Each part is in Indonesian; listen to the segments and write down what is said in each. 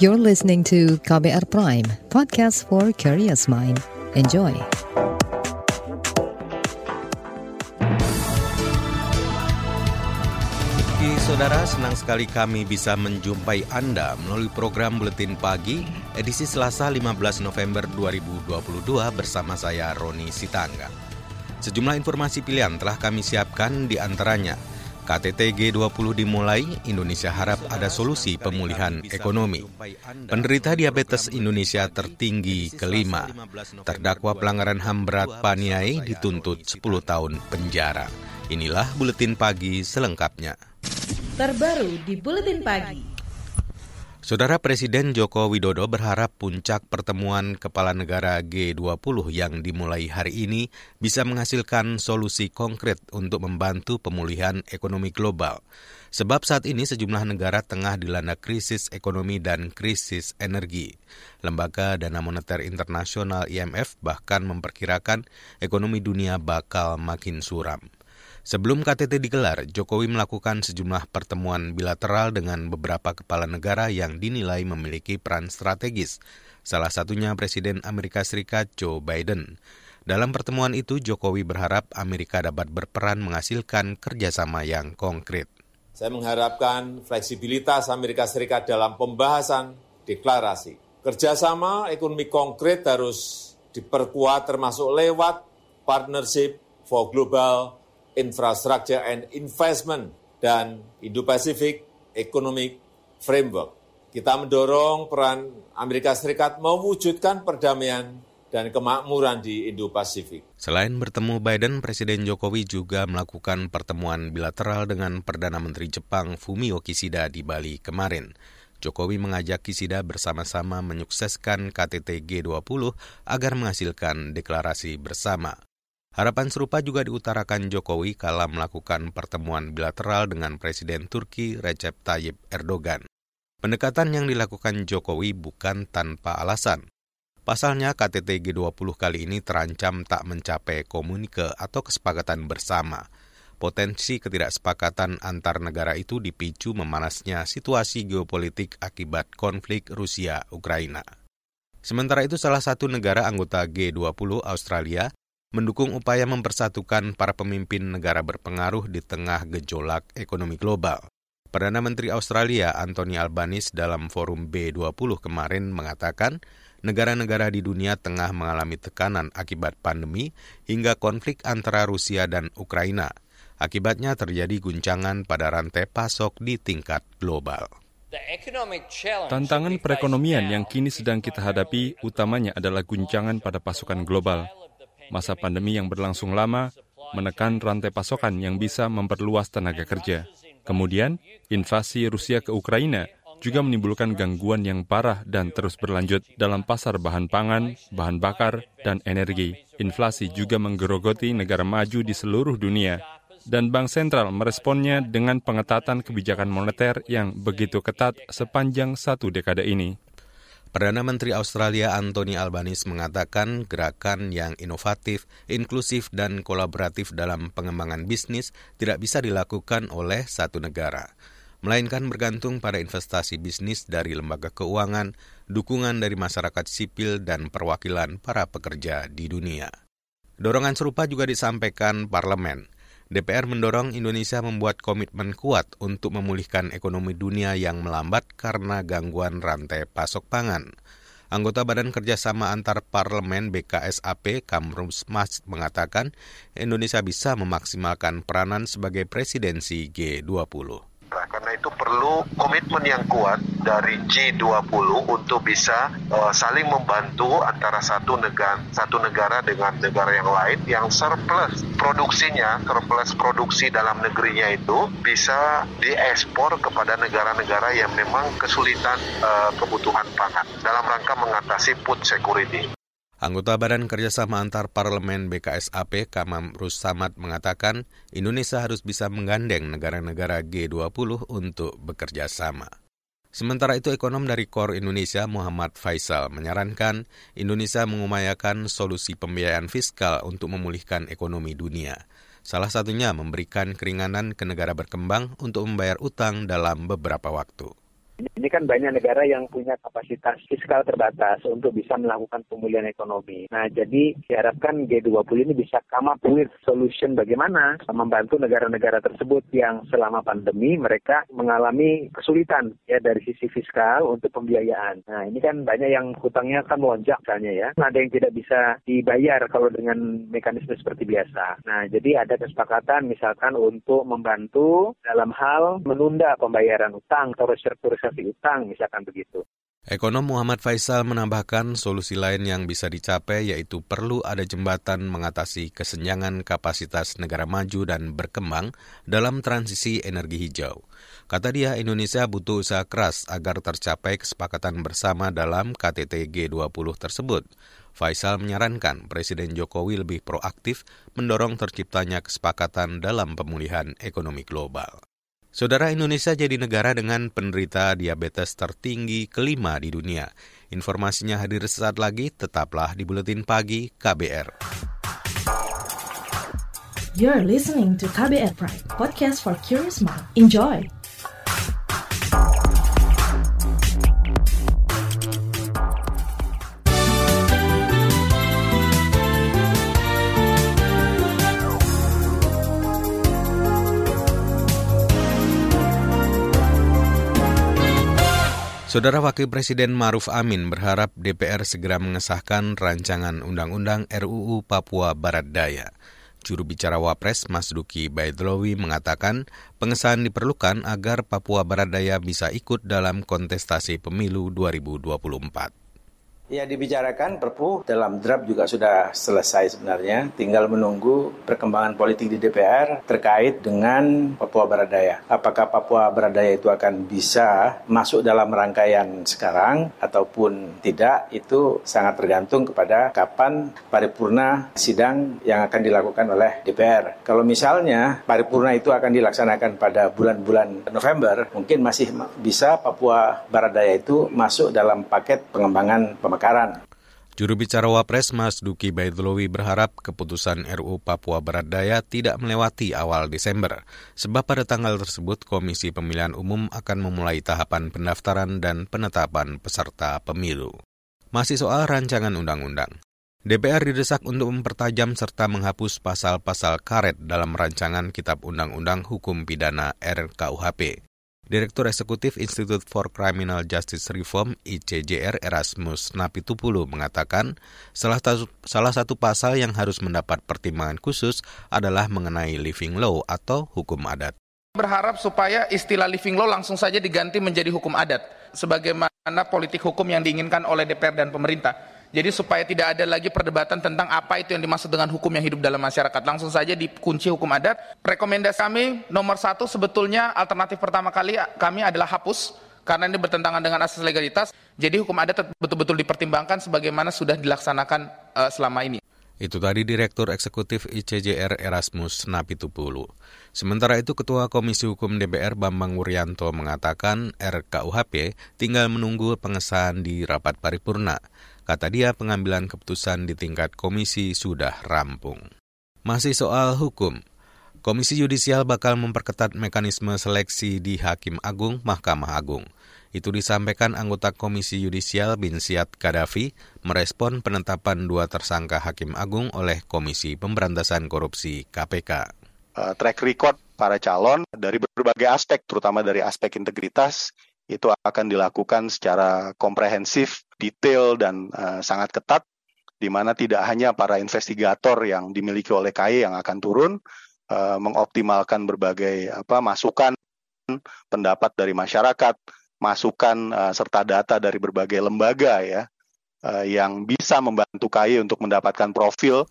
You're listening to KBR Prime, podcast for curious mind. Enjoy. Saudara, senang sekali kami bisa menjumpai Anda melalui program Buletin Pagi edisi Selasa 15 November 2022 bersama saya Roni Sitangga. Sejumlah informasi pilihan telah kami siapkan di antaranya KTT G20 dimulai, Indonesia harap ada solusi pemulihan ekonomi. Penderita diabetes Indonesia tertinggi kelima. Terdakwa pelanggaran HAM berat Paniai dituntut 10 tahun penjara. Inilah Buletin Pagi selengkapnya. Terbaru di Buletin Pagi. Saudara Presiden Joko Widodo berharap puncak pertemuan kepala negara G20 yang dimulai hari ini bisa menghasilkan solusi konkret untuk membantu pemulihan ekonomi global. Sebab saat ini sejumlah negara tengah dilanda krisis ekonomi dan krisis energi. Lembaga Dana Moneter Internasional IMF bahkan memperkirakan ekonomi dunia bakal makin suram. Sebelum KTT digelar, Jokowi melakukan sejumlah pertemuan bilateral dengan beberapa kepala negara yang dinilai memiliki peran strategis, salah satunya Presiden Amerika Serikat Joe Biden. Dalam pertemuan itu, Jokowi berharap Amerika dapat berperan menghasilkan kerjasama yang konkret. Saya mengharapkan fleksibilitas Amerika Serikat dalam pembahasan deklarasi. Kerjasama ekonomi konkret harus diperkuat termasuk lewat Partnership for Global Infrastructure and Investment dan Indo-Pacific Economic Framework. Kita mendorong peran Amerika Serikat mewujudkan perdamaian dan kemakmuran di Indo-Pasifik. Selain bertemu Biden, Presiden Jokowi juga melakukan pertemuan bilateral dengan Perdana Menteri Jepang Fumio Kishida di Bali kemarin. Jokowi mengajak Kishida bersama-sama menyukseskan KTT G20 agar menghasilkan deklarasi bersama. Harapan serupa juga diutarakan Jokowi kala melakukan pertemuan bilateral dengan Presiden Turki Recep Tayyip Erdogan. Pendekatan yang dilakukan Jokowi bukan tanpa alasan. Pasalnya KTT G20 kali ini terancam tak mencapai komunike atau kesepakatan bersama. Potensi ketidaksepakatan antar negara itu dipicu memanasnya situasi geopolitik akibat konflik Rusia-Ukraina. Sementara itu salah satu negara anggota G20 Australia mendukung upaya mempersatukan para pemimpin negara berpengaruh di tengah gejolak ekonomi global. Perdana Menteri Australia Anthony Albanese dalam forum B20 kemarin mengatakan negara-negara di dunia tengah mengalami tekanan akibat pandemi hingga konflik antara Rusia dan Ukraina. Akibatnya terjadi guncangan pada rantai pasok di tingkat global. Tantangan perekonomian yang kini sedang kita hadapi utamanya adalah guncangan pada pasokan global Masa pandemi yang berlangsung lama menekan rantai pasokan yang bisa memperluas tenaga kerja. Kemudian, invasi Rusia ke Ukraina juga menimbulkan gangguan yang parah dan terus berlanjut dalam pasar bahan pangan, bahan bakar, dan energi. Inflasi juga menggerogoti negara maju di seluruh dunia, dan Bank Sentral meresponnya dengan pengetatan kebijakan moneter yang begitu ketat sepanjang satu dekade ini. Perdana Menteri Australia Anthony Albanese mengatakan gerakan yang inovatif, inklusif, dan kolaboratif dalam pengembangan bisnis tidak bisa dilakukan oleh satu negara, melainkan bergantung pada investasi bisnis dari lembaga keuangan, dukungan dari masyarakat sipil, dan perwakilan para pekerja di dunia. Dorongan serupa juga disampaikan parlemen. DPR mendorong Indonesia membuat komitmen kuat untuk memulihkan ekonomi dunia yang melambat karena gangguan rantai pasok pangan. Anggota Badan Kerjasama Antar Parlemen BKSAP Kamrus Mas mengatakan Indonesia bisa memaksimalkan peranan sebagai presidensi G20. Nah, karena itu perlu komitmen yang kuat dari G20 untuk bisa uh, saling membantu antara satu negara satu negara dengan negara yang lain yang surplus produksinya, surplus produksi dalam negerinya itu bisa diekspor kepada negara-negara yang memang kesulitan uh, kebutuhan pangan dalam rangka mengatasi food security. Anggota Badan Kerjasama Antar Parlemen BKSAP Kamam Rus Samad mengatakan Indonesia harus bisa menggandeng negara-negara G20 untuk bekerja sama. Sementara itu ekonom dari KOR Indonesia Muhammad Faisal menyarankan Indonesia mengumayakan solusi pembiayaan fiskal untuk memulihkan ekonomi dunia. Salah satunya memberikan keringanan ke negara berkembang untuk membayar utang dalam beberapa waktu. Ini kan banyak negara yang punya kapasitas fiskal terbatas untuk bisa melakukan pemulihan ekonomi. Nah, jadi diharapkan G20 ini bisa come up with solution bagaimana membantu negara-negara tersebut yang selama pandemi mereka mengalami kesulitan ya dari sisi fiskal untuk pembiayaan. Nah, ini kan banyak yang hutangnya kan melonjak misalnya ya. Nah, ada yang tidak bisa dibayar kalau dengan mekanisme seperti biasa. Nah, jadi ada kesepakatan misalkan untuk membantu dalam hal menunda pembayaran utang atau restrukturisasi utang, misalkan begitu. Ekonom Muhammad Faisal menambahkan solusi lain yang bisa dicapai yaitu perlu ada jembatan mengatasi kesenjangan kapasitas negara maju dan berkembang dalam transisi energi hijau. Kata dia, Indonesia butuh usaha keras agar tercapai kesepakatan bersama dalam KTT G20 tersebut. Faisal menyarankan Presiden Jokowi lebih proaktif mendorong terciptanya kesepakatan dalam pemulihan ekonomi global. Saudara Indonesia jadi negara dengan penderita diabetes tertinggi kelima di dunia. Informasinya hadir sesaat lagi, tetaplah di Buletin Pagi KBR. You're listening to KBR Pride, podcast for curious mind. Enjoy! Saudara Wakil Presiden Maruf Amin berharap DPR segera mengesahkan rancangan Undang-Undang RUU Papua Barat Daya. Juru bicara Wapres Mas Duki Baidlowi mengatakan pengesahan diperlukan agar Papua Barat Daya bisa ikut dalam kontestasi pemilu 2024. Ya dibicarakan Perpu dalam draft juga sudah selesai sebenarnya. Tinggal menunggu perkembangan politik di DPR terkait dengan Papua Barat Daya. Apakah Papua Barat Daya itu akan bisa masuk dalam rangkaian sekarang ataupun tidak itu sangat tergantung kepada kapan paripurna sidang yang akan dilakukan oleh DPR. Kalau misalnya paripurna itu akan dilaksanakan pada bulan-bulan November, mungkin masih bisa Papua Barat Daya itu masuk dalam paket pengembangan pemekaran kebakaran. Juru bicara Wapres Mas Duki Baitlowi berharap keputusan RU Papua Barat Daya tidak melewati awal Desember, sebab pada tanggal tersebut Komisi Pemilihan Umum akan memulai tahapan pendaftaran dan penetapan peserta pemilu. Masih soal rancangan undang-undang. DPR didesak untuk mempertajam serta menghapus pasal-pasal karet dalam rancangan Kitab Undang-Undang Hukum Pidana RKUHP. Direktur Eksekutif Institute for Criminal Justice Reform ICJR Erasmus Napitupulu mengatakan salah satu, salah satu pasal yang harus mendapat pertimbangan khusus adalah mengenai living law atau hukum adat. Berharap supaya istilah living law langsung saja diganti menjadi hukum adat sebagaimana politik hukum yang diinginkan oleh DPR dan pemerintah. Jadi supaya tidak ada lagi perdebatan tentang apa itu yang dimaksud dengan hukum yang hidup dalam masyarakat. Langsung saja dikunci hukum adat. Rekomendasi kami nomor satu sebetulnya alternatif pertama kali kami adalah hapus karena ini bertentangan dengan asas legalitas. Jadi hukum adat betul-betul dipertimbangkan sebagaimana sudah dilaksanakan uh, selama ini. Itu tadi Direktur Eksekutif ICJR Erasmus Napitupulu. Sementara itu Ketua Komisi Hukum DPR Bambang Wuryanto mengatakan RKUHP tinggal menunggu pengesahan di rapat paripurna. Kata dia pengambilan keputusan di tingkat komisi sudah rampung. Masih soal hukum, Komisi Yudisial bakal memperketat mekanisme seleksi di Hakim Agung Mahkamah Agung. Itu disampaikan anggota Komisi Yudisial Bin Siat Kadafi merespon penetapan dua tersangka Hakim Agung oleh Komisi Pemberantasan Korupsi KPK. Eh, track record para calon dari berbagai aspek, terutama dari aspek integritas, itu akan dilakukan secara komprehensif, detail, dan uh, sangat ketat, di mana tidak hanya para investigator yang dimiliki oleh KAI yang akan turun, uh, mengoptimalkan berbagai apa masukan, pendapat dari masyarakat, masukan uh, serta data dari berbagai lembaga ya, uh, yang bisa membantu KAI untuk mendapatkan profil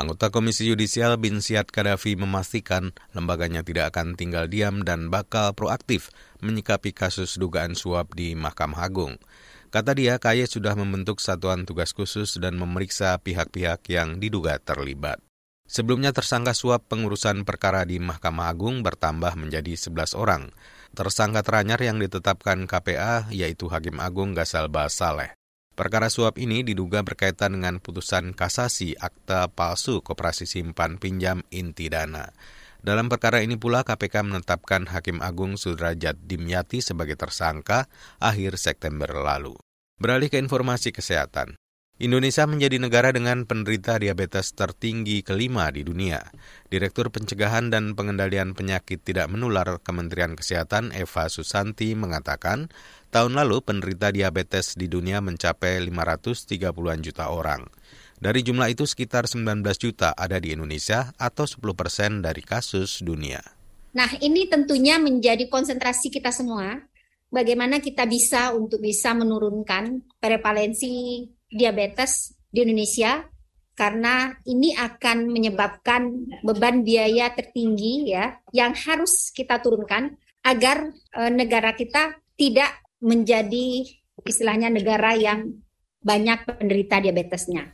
Anggota Komisi Yudisial Bin Siat Kadafi memastikan lembaganya tidak akan tinggal diam dan bakal proaktif menyikapi kasus dugaan suap di Mahkamah Agung. Kata dia, KAY sudah membentuk satuan tugas khusus dan memeriksa pihak-pihak yang diduga terlibat. Sebelumnya tersangka suap pengurusan perkara di Mahkamah Agung bertambah menjadi 11 orang. Tersangka teranyar yang ditetapkan KPA yaitu Hakim Agung Gasal Saleh. Perkara suap ini diduga berkaitan dengan putusan kasasi akta palsu koperasi simpan pinjam inti dana. Dalam perkara ini pula KPK menetapkan Hakim Agung Sudrajat Dimyati sebagai tersangka akhir September lalu. Beralih ke informasi kesehatan. Indonesia menjadi negara dengan penderita diabetes tertinggi kelima di dunia. Direktur Pencegahan dan Pengendalian Penyakit Tidak Menular Kementerian Kesehatan Eva Susanti mengatakan, tahun lalu penderita diabetes di dunia mencapai 530-an juta orang. Dari jumlah itu sekitar 19 juta ada di Indonesia atau 10 persen dari kasus dunia. Nah ini tentunya menjadi konsentrasi kita semua. Bagaimana kita bisa untuk bisa menurunkan prevalensi diabetes di Indonesia karena ini akan menyebabkan beban biaya tertinggi ya yang harus kita turunkan agar e, negara kita tidak menjadi istilahnya negara yang banyak penderita diabetesnya.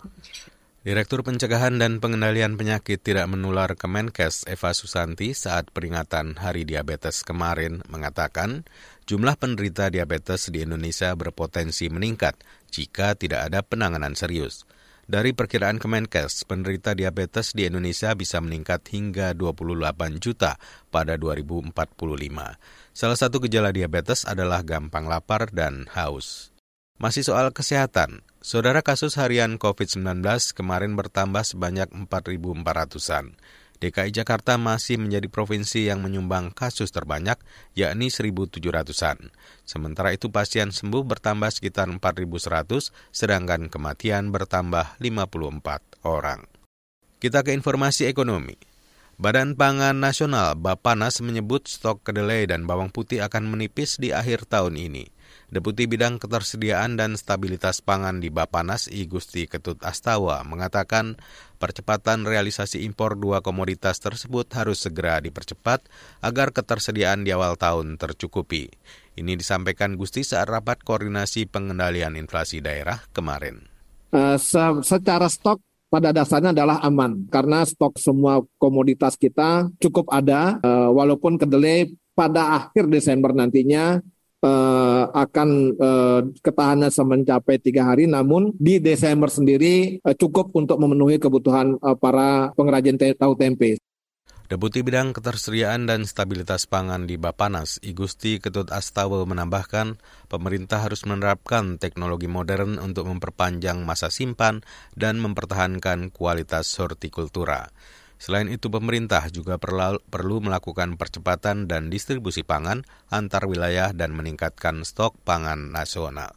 Direktur Pencegahan dan Pengendalian Penyakit Tidak Menular Kemenkes Eva Susanti saat peringatan Hari Diabetes kemarin mengatakan jumlah penderita diabetes di Indonesia berpotensi meningkat jika tidak ada penanganan serius. Dari perkiraan Kemenkes, penderita diabetes di Indonesia bisa meningkat hingga 28 juta pada 2045. Salah satu gejala diabetes adalah gampang lapar dan haus. Masih soal kesehatan, saudara kasus harian COVID-19 kemarin bertambah sebanyak 4.400-an. DKI Jakarta masih menjadi provinsi yang menyumbang kasus terbanyak, yakni 1.700-an. Sementara itu pasien sembuh bertambah sekitar 4.100, sedangkan kematian bertambah 54 orang. Kita ke informasi ekonomi. Badan Pangan Nasional Bapanas menyebut stok kedelai dan bawang putih akan menipis di akhir tahun ini. Deputi Bidang Ketersediaan dan Stabilitas Pangan di Bapanas I Gusti Ketut Astawa mengatakan percepatan realisasi impor dua komoditas tersebut harus segera dipercepat agar ketersediaan di awal tahun tercukupi. Ini disampaikan Gusti saat rapat koordinasi pengendalian inflasi daerah kemarin. Uh, secara stok pada dasarnya adalah aman karena stok semua komoditas kita cukup ada uh, walaupun kedelai pada akhir Desember nantinya uh, akan uh, ketahanan mencapai tiga hari, namun di Desember sendiri uh, cukup untuk memenuhi kebutuhan uh, para pengrajin te tahu tempe. Deputi Bidang Ketersediaan dan Stabilitas Pangan di Bapanas, Igusti Ketut Astawa menambahkan, pemerintah harus menerapkan teknologi modern untuk memperpanjang masa simpan dan mempertahankan kualitas hortikultura. Selain itu, pemerintah juga perlu melakukan percepatan dan distribusi pangan antar wilayah dan meningkatkan stok pangan nasional.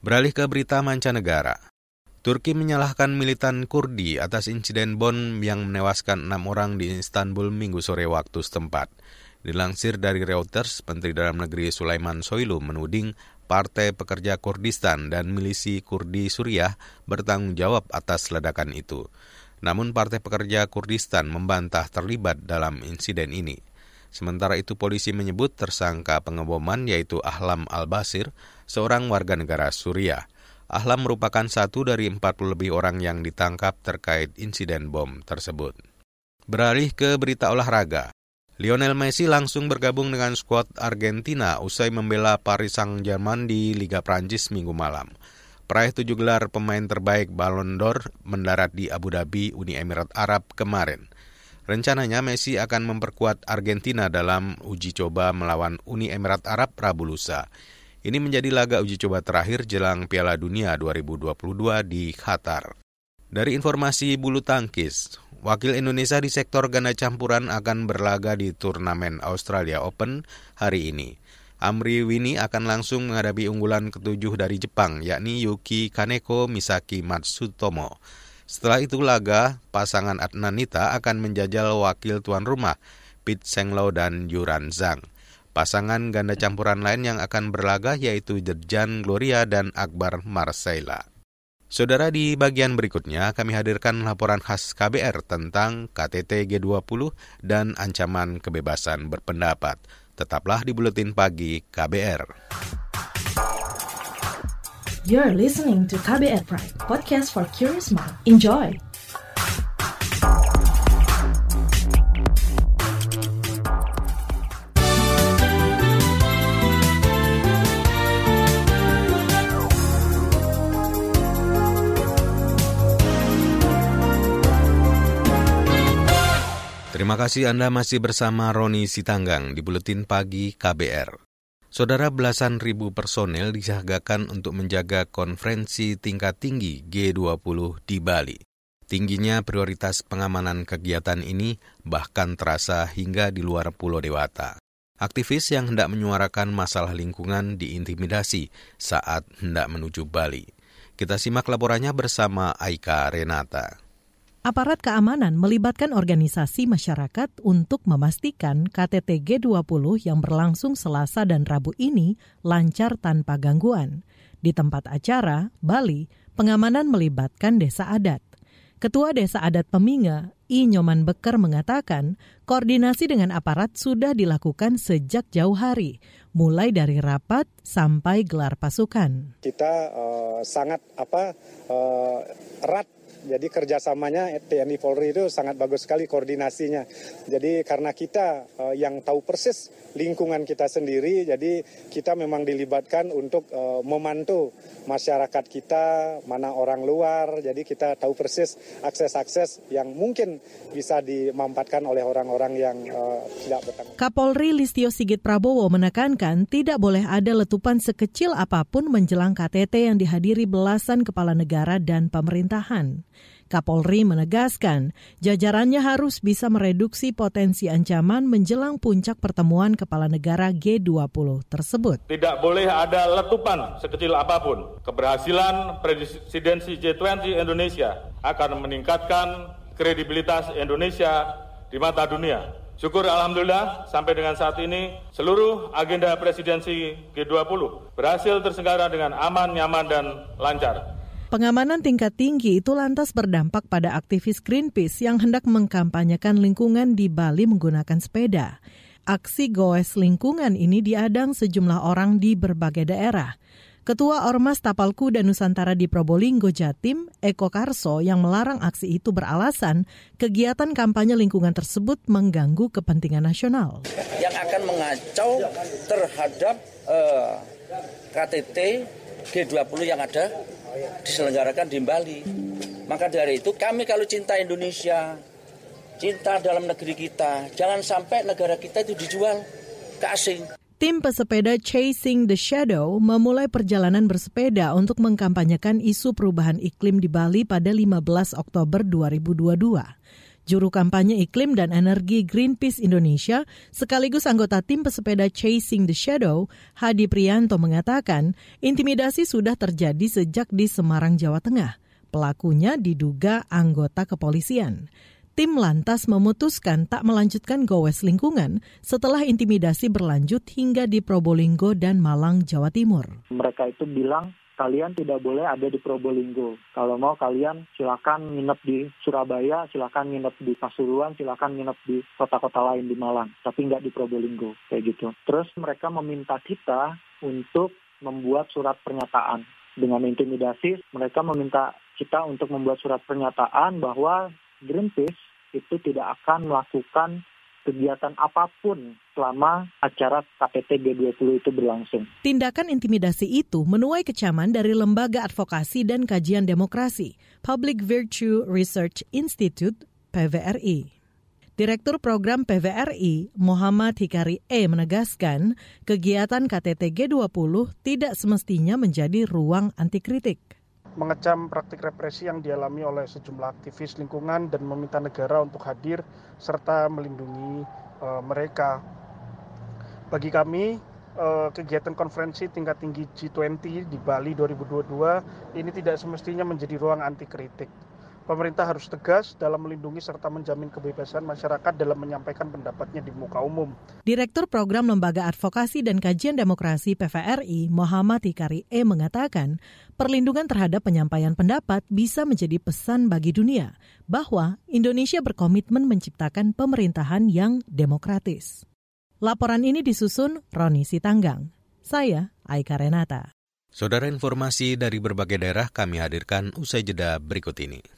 Beralih ke berita mancanegara. Turki menyalahkan militan Kurdi atas insiden bom yang menewaskan enam orang di Istanbul minggu sore waktu setempat. Dilansir dari Reuters, Menteri Dalam Negeri Sulaiman Soylu menuding Partai Pekerja Kurdistan dan milisi Kurdi Suriah bertanggung jawab atas ledakan itu. Namun Partai Pekerja Kurdistan membantah terlibat dalam insiden ini. Sementara itu polisi menyebut tersangka pengeboman yaitu Ahlam Al-Basir, seorang warga negara Suriah. Ahlam merupakan satu dari 40 lebih orang yang ditangkap terkait insiden bom tersebut. Beralih ke berita olahraga. Lionel Messi langsung bergabung dengan skuad Argentina usai membela Paris Saint-Germain di Liga Prancis minggu malam. Peraih tujuh gelar pemain terbaik Ballon d'Or mendarat di Abu Dhabi, Uni Emirat Arab kemarin. Rencananya Messi akan memperkuat Argentina dalam uji coba melawan Uni Emirat Arab Rabu lusa. Ini menjadi laga uji coba terakhir jelang Piala Dunia 2022 di Qatar. Dari informasi bulu tangkis, wakil Indonesia di sektor ganda campuran akan berlaga di turnamen Australia Open hari ini. Amri Wini akan langsung menghadapi unggulan ketujuh dari Jepang, yakni Yuki Kaneko Misaki Matsutomo. Setelah itu laga, pasangan Adnanita akan menjajal wakil tuan rumah, Pit Senglo dan Yuran Zhang. Pasangan ganda campuran lain yang akan berlaga yaitu Jerjan Gloria dan Akbar Marcella. Saudara di bagian berikutnya kami hadirkan laporan khas KBR tentang KTT G20 dan ancaman kebebasan berpendapat. Tetaplah di Buletin Pagi KBR. You're listening to KBR Pride, podcast for curious mind. Enjoy! Terima kasih Anda masih bersama Roni Sitanggang di Buletin Pagi KBR. Saudara belasan ribu personel disiagakan untuk menjaga konferensi tingkat tinggi G20 di Bali. Tingginya prioritas pengamanan kegiatan ini bahkan terasa hingga di luar Pulau Dewata. Aktivis yang hendak menyuarakan masalah lingkungan diintimidasi saat hendak menuju Bali. Kita simak laporannya bersama Aika Renata. Aparat keamanan melibatkan organisasi masyarakat untuk memastikan KTT G20 yang berlangsung Selasa dan Rabu ini lancar tanpa gangguan. Di tempat acara, Bali, pengamanan melibatkan desa adat. Ketua Desa Adat Peminga, I Nyoman Beker mengatakan, koordinasi dengan aparat sudah dilakukan sejak jauh hari, mulai dari rapat sampai gelar pasukan. Kita uh, sangat apa uh, erat jadi kerjasamanya TNI Polri itu sangat bagus sekali koordinasinya. Jadi karena kita uh, yang tahu persis lingkungan kita sendiri, jadi kita memang dilibatkan untuk uh, memantau masyarakat kita, mana orang luar. Jadi kita tahu persis akses-akses yang mungkin bisa dimampatkan oleh orang-orang yang uh, tidak bertanggung. Kapolri Listio Sigit Prabowo menekankan tidak boleh ada letupan sekecil apa pun menjelang KTT yang dihadiri belasan kepala negara dan pemerintahan. Kapolri menegaskan jajarannya harus bisa mereduksi potensi ancaman menjelang puncak pertemuan kepala negara G20 tersebut. Tidak boleh ada letupan sekecil apa pun. Keberhasilan presidensi G20 Indonesia akan meningkatkan kredibilitas Indonesia di mata dunia. Syukur Alhamdulillah sampai dengan saat ini seluruh agenda presidensi G20 berhasil terselenggara dengan aman, nyaman, dan lancar. Pengamanan tingkat tinggi itu lantas berdampak pada aktivis Greenpeace yang hendak mengkampanyekan lingkungan di Bali menggunakan sepeda. Aksi goes lingkungan ini diadang sejumlah orang di berbagai daerah. Ketua Ormas Tapal Kuda Nusantara di Probolinggo, Jatim, Eko Karso yang melarang aksi itu beralasan kegiatan kampanye lingkungan tersebut mengganggu kepentingan nasional. Yang akan mengacau terhadap uh, KTT G20 yang ada diselenggarakan di Bali. Maka dari itu kami kalau cinta Indonesia, cinta dalam negeri kita, jangan sampai negara kita itu dijual ke asing. Tim pesepeda Chasing the Shadow memulai perjalanan bersepeda untuk mengkampanyekan isu perubahan iklim di Bali pada 15 Oktober 2022. Juru kampanye iklim dan energi Greenpeace Indonesia, sekaligus anggota tim pesepeda Chasing the Shadow, Hadi Prianto mengatakan, intimidasi sudah terjadi sejak di Semarang, Jawa Tengah. Pelakunya diduga anggota kepolisian. Tim lantas memutuskan tak melanjutkan gowes lingkungan setelah intimidasi berlanjut hingga di Probolinggo dan Malang, Jawa Timur. Mereka itu bilang kalian tidak boleh ada di Probolinggo. Kalau mau kalian silakan nginep di Surabaya, silakan nginep di Pasuruan, silakan nginep di kota-kota lain di Malang, tapi nggak di Probolinggo kayak gitu. Terus mereka meminta kita untuk membuat surat pernyataan. Dengan intimidasi, mereka meminta kita untuk membuat surat pernyataan bahwa Greenpeace itu tidak akan melakukan kegiatan apa pun selama acara KTT G20 itu berlangsung. Tindakan intimidasi itu menuai kecaman dari Lembaga Advokasi dan Kajian Demokrasi, Public Virtue Research Institute, PVRI. Direktur Program PVRI, Muhammad Hikari E. menegaskan, kegiatan KTT G20 tidak semestinya menjadi ruang anti kritik mengecam praktik represi yang dialami oleh sejumlah aktivis lingkungan dan meminta negara untuk hadir serta melindungi uh, mereka. Bagi kami, uh, kegiatan konferensi tingkat tinggi G20 di Bali 2022 ini tidak semestinya menjadi ruang anti kritik Pemerintah harus tegas dalam melindungi serta menjamin kebebasan masyarakat dalam menyampaikan pendapatnya di muka umum. Direktur Program Lembaga Advokasi dan Kajian Demokrasi PVRI, Muhammad Hikari E. mengatakan, perlindungan terhadap penyampaian pendapat bisa menjadi pesan bagi dunia bahwa Indonesia berkomitmen menciptakan pemerintahan yang demokratis. Laporan ini disusun Roni Sitanggang. Saya Aika Renata. Saudara informasi dari berbagai daerah kami hadirkan usai jeda berikut ini.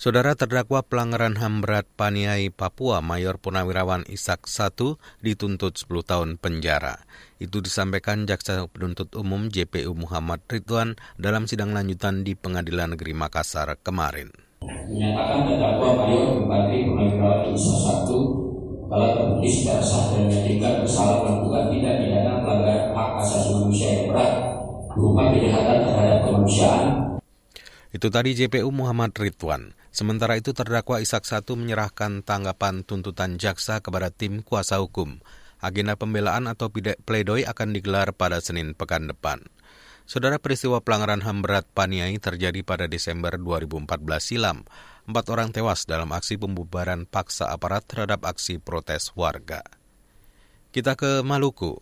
Saudara terdakwa pelanggaran HAM berat Paniai Papua Mayor Purnawirawan Ishak I dituntut 10 tahun penjara. Itu disampaikan Jaksa Penuntut Umum JPU Muhammad Ridwan dalam sidang lanjutan di Pengadilan Negeri Makassar kemarin. Menyatakan terdakwa Mayor Bupati Purnawirawan Ishak I kalau terbukti secara sah dan meyakinkan bersalah melakukan tindak pidana pelanggaran hak asasi manusia yang berat berupa kejahatan terhadap kemanusiaan itu tadi JPU Muhammad Ridwan. Sementara itu terdakwa Ishak I menyerahkan tanggapan tuntutan jaksa kepada tim kuasa hukum. Agenda pembelaan atau pledoi akan digelar pada Senin pekan depan. Saudara peristiwa pelanggaran HAM berat Paniai terjadi pada Desember 2014 silam. Empat orang tewas dalam aksi pembubaran paksa aparat terhadap aksi protes warga. Kita ke Maluku.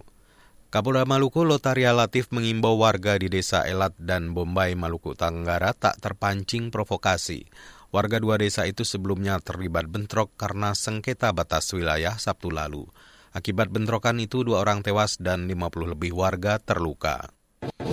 Kapolda Maluku Lotaria Latif mengimbau warga di desa Elat dan Bombay, Maluku Tenggara tak terpancing provokasi. Warga dua desa itu sebelumnya terlibat bentrok karena sengketa batas wilayah Sabtu lalu. Akibat bentrokan itu dua orang tewas dan 50 lebih warga terluka.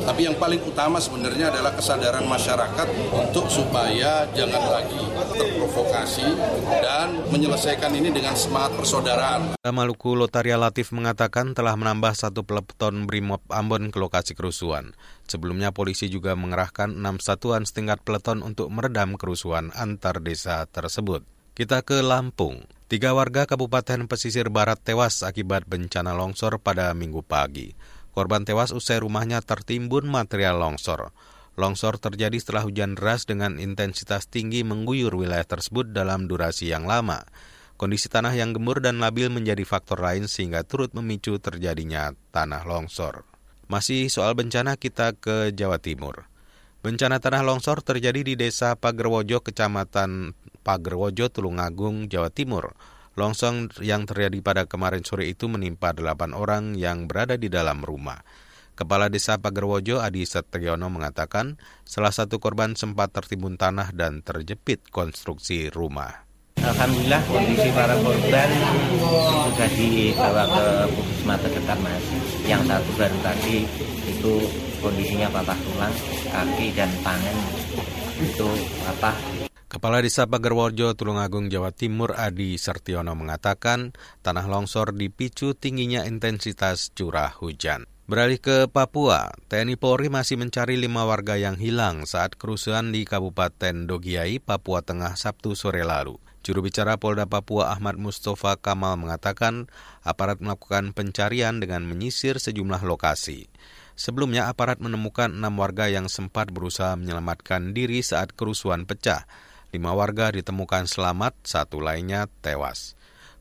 Tapi yang paling utama sebenarnya adalah kesadaran masyarakat untuk supaya jangan lagi terprovokasi dan menyelesaikan ini dengan semangat persaudaraan. Maluku Lotaria Latif mengatakan telah menambah satu peleton Brimob Ambon ke lokasi kerusuhan. Sebelumnya polisi juga mengerahkan enam satuan setingkat peleton untuk meredam kerusuhan antar desa tersebut. Kita ke Lampung. Tiga warga Kabupaten Pesisir Barat tewas akibat bencana longsor pada minggu pagi. Korban tewas usai rumahnya tertimbun material longsor. Longsor terjadi setelah hujan deras dengan intensitas tinggi mengguyur wilayah tersebut dalam durasi yang lama. Kondisi tanah yang gembur dan labil menjadi faktor lain sehingga turut memicu terjadinya tanah longsor. Masih soal bencana kita ke Jawa Timur. Bencana tanah longsor terjadi di Desa Pagerwojo, Kecamatan Pagerwojo, Tulungagung, Jawa Timur. Longsor yang terjadi pada kemarin sore itu menimpa delapan orang yang berada di dalam rumah. Kepala Desa Pagerwojo Adi Setriono mengatakan salah satu korban sempat tertimbun tanah dan terjepit konstruksi rumah. Alhamdulillah kondisi para korban sudah dibawa ke puskesmas terdekat mas. Yang satu baru tadi itu kondisinya patah tulang, kaki dan tangan itu patah Kepala Desa Pagerwojo, Tulungagung, Jawa Timur, Adi Sertiono mengatakan tanah longsor dipicu tingginya intensitas curah hujan. Beralih ke Papua, TNI Polri masih mencari lima warga yang hilang saat kerusuhan di Kabupaten Dogiai, Papua Tengah, Sabtu sore lalu. Juru bicara Polda Papua Ahmad Mustafa Kamal mengatakan aparat melakukan pencarian dengan menyisir sejumlah lokasi. Sebelumnya aparat menemukan enam warga yang sempat berusaha menyelamatkan diri saat kerusuhan pecah. Lima warga ditemukan selamat, satu lainnya tewas.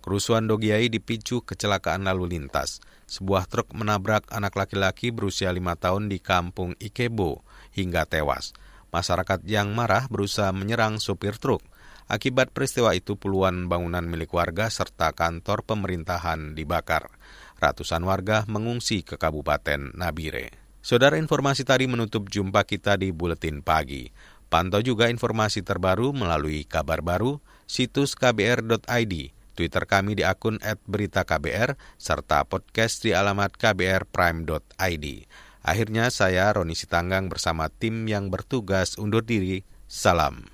Kerusuhan Dogiai dipicu kecelakaan lalu lintas. Sebuah truk menabrak anak laki-laki berusia lima tahun di kampung Ikebo hingga tewas. Masyarakat yang marah berusaha menyerang supir truk. Akibat peristiwa itu puluhan bangunan milik warga serta kantor pemerintahan dibakar. Ratusan warga mengungsi ke Kabupaten Nabire. Saudara informasi tadi menutup jumpa kita di Buletin Pagi. Pantau juga informasi terbaru melalui kabar baru, situs kbr.id, Twitter kami di akun @beritaKBR, serta podcast di alamat kbrprime.id. Akhirnya saya Roni Sitanggang bersama tim yang bertugas undur diri. Salam.